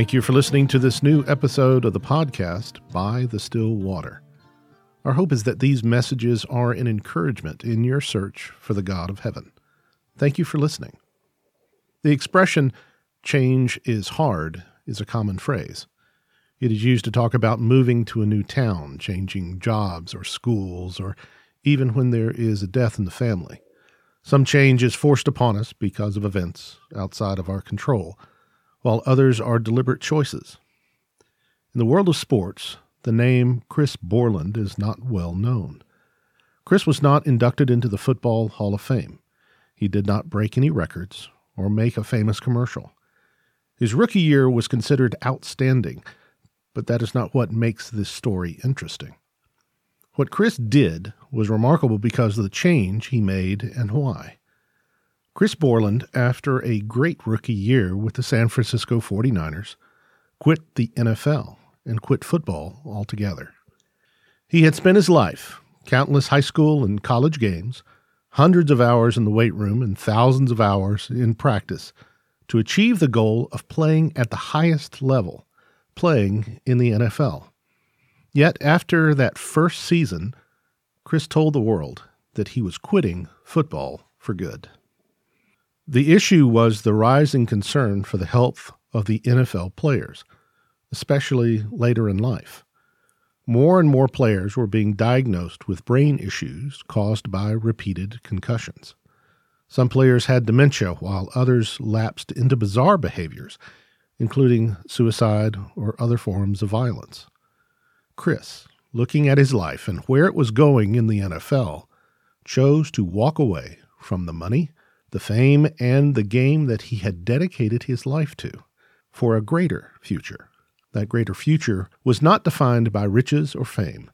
Thank you for listening to this new episode of the podcast By the Still Water. Our hope is that these messages are an encouragement in your search for the God of heaven. Thank you for listening. The expression, change is hard, is a common phrase. It is used to talk about moving to a new town, changing jobs or schools, or even when there is a death in the family. Some change is forced upon us because of events outside of our control while others are deliberate choices. In the world of sports, the name Chris Borland is not well known. Chris was not inducted into the Football Hall of Fame. He did not break any records or make a famous commercial. His rookie year was considered outstanding, but that is not what makes this story interesting. What Chris did was remarkable because of the change he made and why. Chris Borland, after a great rookie year with the San Francisco 49ers, quit the NFL and quit football altogether. He had spent his life, countless high school and college games, hundreds of hours in the weight room, and thousands of hours in practice to achieve the goal of playing at the highest level, playing in the NFL. Yet, after that first season, Chris told the world that he was quitting football for good. The issue was the rising concern for the health of the NFL players, especially later in life. More and more players were being diagnosed with brain issues caused by repeated concussions. Some players had dementia, while others lapsed into bizarre behaviors, including suicide or other forms of violence. Chris, looking at his life and where it was going in the NFL, chose to walk away from the money the fame and the game that he had dedicated his life to for a greater future. That greater future was not defined by riches or fame,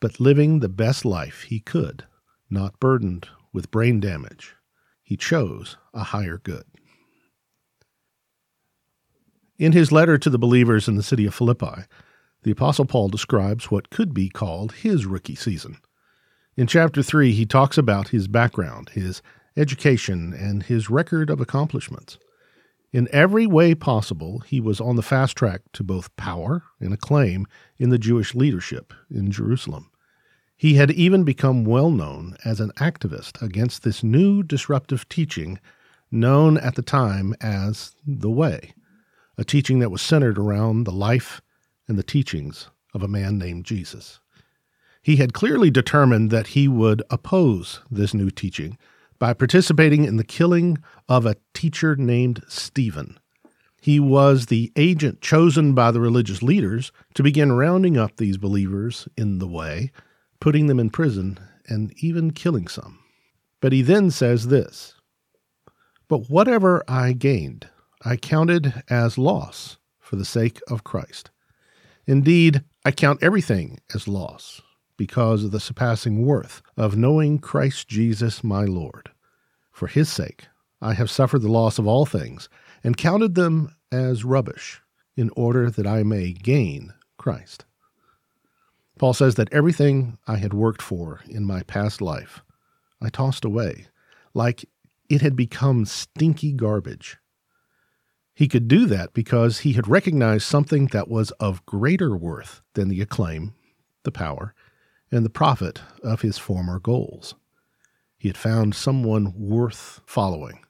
but living the best life he could, not burdened with brain damage. He chose a higher good. In his letter to the believers in the city of Philippi, the Apostle Paul describes what could be called his rookie season. In chapter 3, he talks about his background, his education, and his record of accomplishments. In every way possible, he was on the fast track to both power and acclaim in the Jewish leadership in Jerusalem. He had even become well known as an activist against this new disruptive teaching known at the time as the Way, a teaching that was centered around the life and the teachings of a man named Jesus. He had clearly determined that he would oppose this new teaching by participating in the killing of a teacher named Stephen. He was the agent chosen by the religious leaders to begin rounding up these believers in the way, putting them in prison, and even killing some. But he then says this But whatever I gained, I counted as loss for the sake of Christ. Indeed, I count everything as loss because of the surpassing worth of knowing Christ Jesus my Lord. For his sake, I have suffered the loss of all things, and counted them as rubbish, in order that I may gain Christ. Paul says that everything I had worked for in my past life, I tossed away, like it had become stinky garbage. He could do that because he had recognized something that was of greater worth than the acclaim, the power, and the profit of his former goals. He had found someone worth following,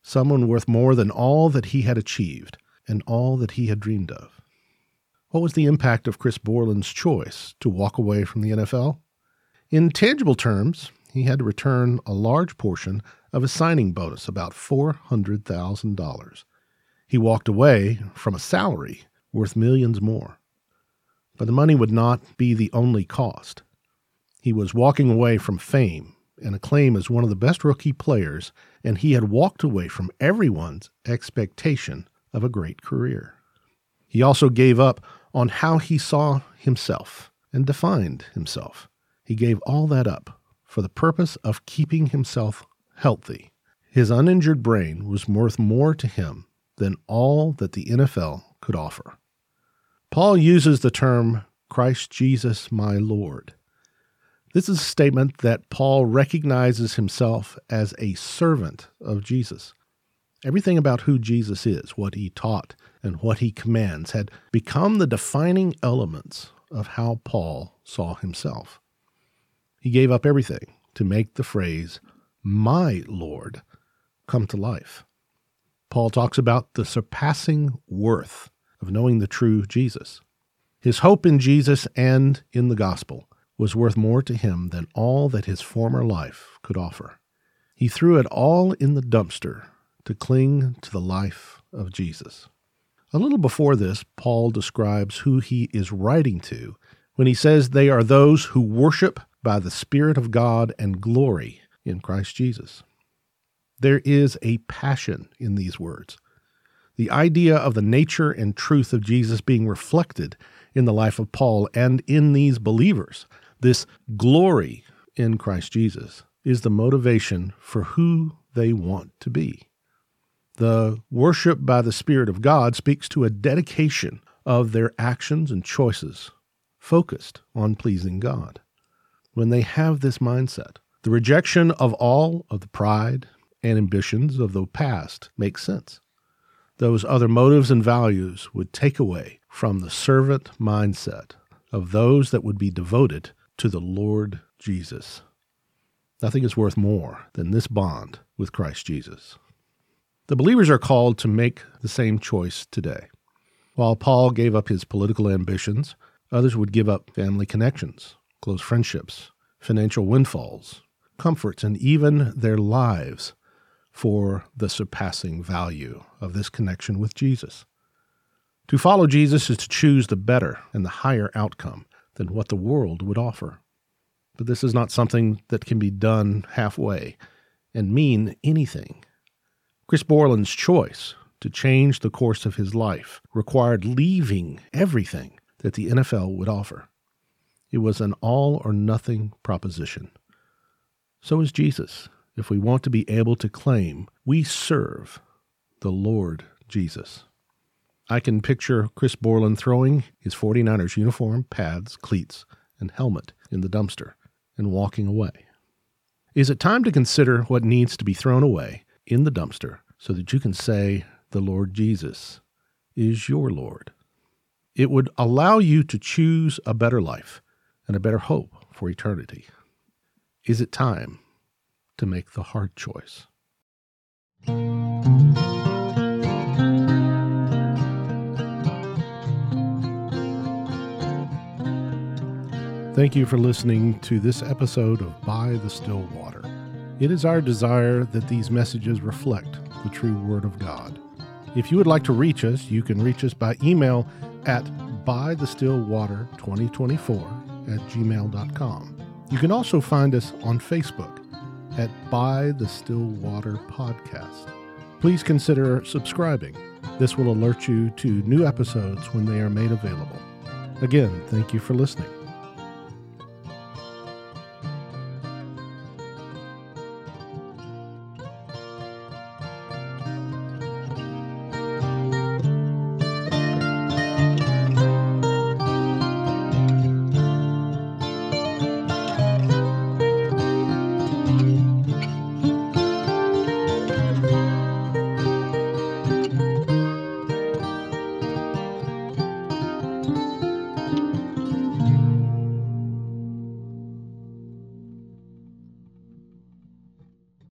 someone worth more than all that he had achieved and all that he had dreamed of. What was the impact of Chris Borland's choice to walk away from the NFL? In tangible terms, he had to return a large portion of his signing bonus, about $400,000. He walked away from a salary worth millions more. But the money would not be the only cost. He was walking away from fame and acclaim as one of the best rookie players, and he had walked away from everyone's expectation of a great career. He also gave up on how he saw himself and defined himself. He gave all that up for the purpose of keeping himself healthy. His uninjured brain was worth more to him than all that the NFL could offer. Paul uses the term Christ Jesus my Lord. This is a statement that Paul recognizes himself as a servant of Jesus. Everything about who Jesus is, what he taught, and what he commands had become the defining elements of how Paul saw himself. He gave up everything to make the phrase, my Lord, come to life. Paul talks about the surpassing worth of knowing the true Jesus. His hope in Jesus and in the gospel was worth more to him than all that his former life could offer. He threw it all in the dumpster to cling to the life of Jesus. A little before this, Paul describes who he is writing to when he says they are those who worship by the Spirit of God and glory in Christ Jesus. There is a passion in these words. The idea of the nature and truth of Jesus being reflected in the life of Paul and in these believers, this glory in Christ Jesus, is the motivation for who they want to be. The worship by the Spirit of God speaks to a dedication of their actions and choices focused on pleasing God. When they have this mindset, the rejection of all of the pride and ambitions of the past makes sense. Those other motives and values would take away from the servant mindset of those that would be devoted to the Lord Jesus. Nothing is worth more than this bond with Christ Jesus. The believers are called to make the same choice today. While Paul gave up his political ambitions, others would give up family connections, close friendships, financial windfalls, comforts, and even their lives for the surpassing value of this connection with Jesus. To follow Jesus is to choose the better and the higher outcome than what the world would offer. But this is not something that can be done halfway and mean anything. Chris Borland's choice to change the course of his life required leaving everything that the NFL would offer. It was an all or nothing proposition. So is Jesus, if we want to be able to claim we serve the Lord Jesus. I can picture Chris Borland throwing his 49ers uniform, pads, cleats, and helmet in the dumpster and walking away. Is it time to consider what needs to be thrown away in the dumpster so that you can say, The Lord Jesus is your Lord. It would allow you to choose a better life and a better hope for eternity. Is it time to make the hard choice? Thank you for listening to this episode of By the Still Water. It is our desire that these messages reflect the true Word of God. If you would like to reach us, you can reach us by email at bythestillwater2024 at gmail.com. You can also find us on Facebook at By the Still Water Podcast. Please consider subscribing. This will alert you to new episodes when they are made available. Again, thank you for listening.